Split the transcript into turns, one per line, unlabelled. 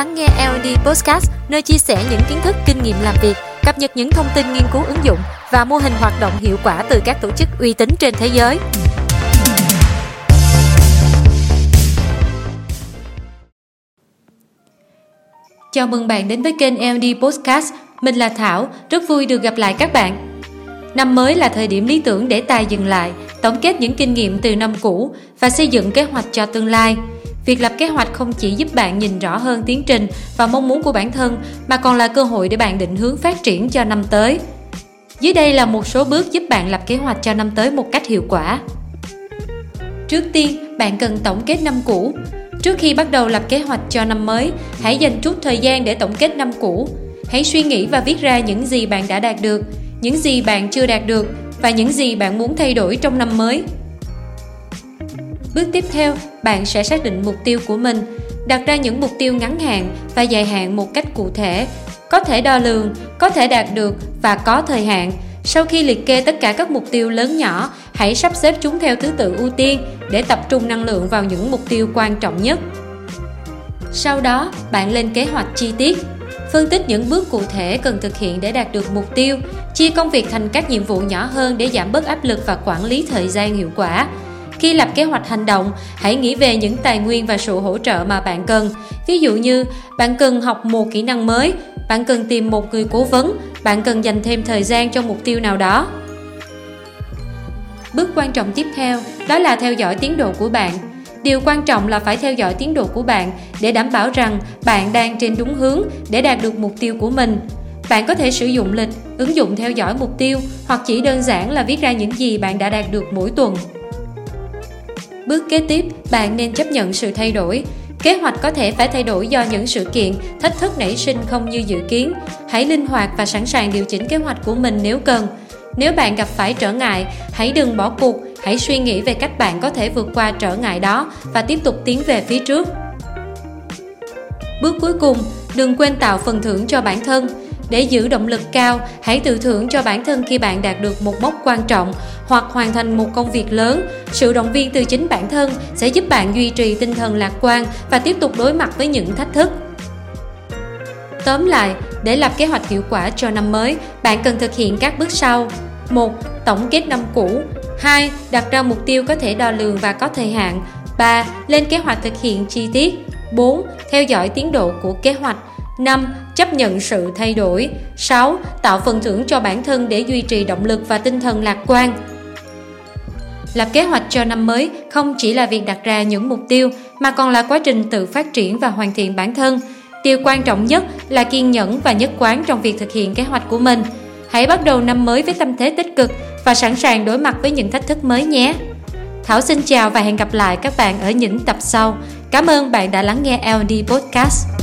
lắng nghe L&D Podcast, nơi chia sẻ những kiến thức, kinh nghiệm làm việc, cập nhật những thông tin nghiên cứu ứng dụng và mô hình hoạt động hiệu quả từ các tổ chức uy tín trên thế giới. Chào mừng bạn đến với kênh L&D Podcast. Mình là Thảo, rất vui được gặp lại các bạn. Năm mới là thời điểm lý tưởng để tài dừng lại, tổng kết những kinh nghiệm từ năm cũ và xây dựng kế hoạch cho tương lai – Việc lập kế hoạch không chỉ giúp bạn nhìn rõ hơn tiến trình và mong muốn của bản thân mà còn là cơ hội để bạn định hướng phát triển cho năm tới. Dưới đây là một số bước giúp bạn lập kế hoạch cho năm tới một cách hiệu quả. Trước tiên, bạn cần tổng kết năm cũ. Trước khi bắt đầu lập kế hoạch cho năm mới, hãy dành chút thời gian để tổng kết năm cũ. Hãy suy nghĩ và viết ra những gì bạn đã đạt được, những gì bạn chưa đạt được và những gì bạn muốn thay đổi trong năm mới. Bước tiếp theo, bạn sẽ xác định mục tiêu của mình, đặt ra những mục tiêu ngắn hạn và dài hạn một cách cụ thể, có thể đo lường, có thể đạt được và có thời hạn. Sau khi liệt kê tất cả các mục tiêu lớn nhỏ, hãy sắp xếp chúng theo thứ tự ưu tiên để tập trung năng lượng vào những mục tiêu quan trọng nhất. Sau đó, bạn lên kế hoạch chi tiết, phân tích những bước cụ thể cần thực hiện để đạt được mục tiêu, chia công việc thành các nhiệm vụ nhỏ hơn để giảm bớt áp lực và quản lý thời gian hiệu quả khi lập kế hoạch hành động, hãy nghĩ về những tài nguyên và sự hỗ trợ mà bạn cần. Ví dụ như, bạn cần học một kỹ năng mới, bạn cần tìm một người cố vấn, bạn cần dành thêm thời gian cho mục tiêu nào đó. Bước quan trọng tiếp theo đó là theo dõi tiến độ của bạn. Điều quan trọng là phải theo dõi tiến độ của bạn để đảm bảo rằng bạn đang trên đúng hướng để đạt được mục tiêu của mình. Bạn có thể sử dụng lịch, ứng dụng theo dõi mục tiêu hoặc chỉ đơn giản là viết ra những gì bạn đã đạt được mỗi tuần. Bước kế tiếp, bạn nên chấp nhận sự thay đổi. Kế hoạch có thể phải thay đổi do những sự kiện, thách thức nảy sinh không như dự kiến. Hãy linh hoạt và sẵn sàng điều chỉnh kế hoạch của mình nếu cần. Nếu bạn gặp phải trở ngại, hãy đừng bỏ cuộc, hãy suy nghĩ về cách bạn có thể vượt qua trở ngại đó và tiếp tục tiến về phía trước. Bước cuối cùng, đừng quên tạo phần thưởng cho bản thân để giữ động lực cao, hãy tự thưởng cho bản thân khi bạn đạt được một mốc quan trọng hoặc hoàn thành một công việc lớn. Sự động viên từ chính bản thân sẽ giúp bạn duy trì tinh thần lạc quan và tiếp tục đối mặt với những thách thức. Tóm lại, để lập kế hoạch hiệu quả cho năm mới, bạn cần thực hiện các bước sau. 1. Tổng kết năm cũ 2. Đặt ra mục tiêu có thể đo lường và có thời hạn 3. Lên kế hoạch thực hiện chi tiết 4. Theo dõi tiến độ của kế hoạch 5. Chấp nhận sự thay đổi 6. Tạo phần thưởng cho bản thân để duy trì động lực và tinh thần lạc quan Lập kế hoạch cho năm mới không chỉ là việc đặt ra những mục tiêu, mà còn là quá trình tự phát triển và hoàn thiện bản thân. Điều quan trọng nhất là kiên nhẫn và nhất quán trong việc thực hiện kế hoạch của mình. Hãy bắt đầu năm mới với tâm thế tích cực và sẵn sàng đối mặt với những thách thức mới nhé. Thảo xin chào và hẹn gặp lại các bạn ở những tập sau. Cảm ơn bạn đã lắng nghe LD Podcast.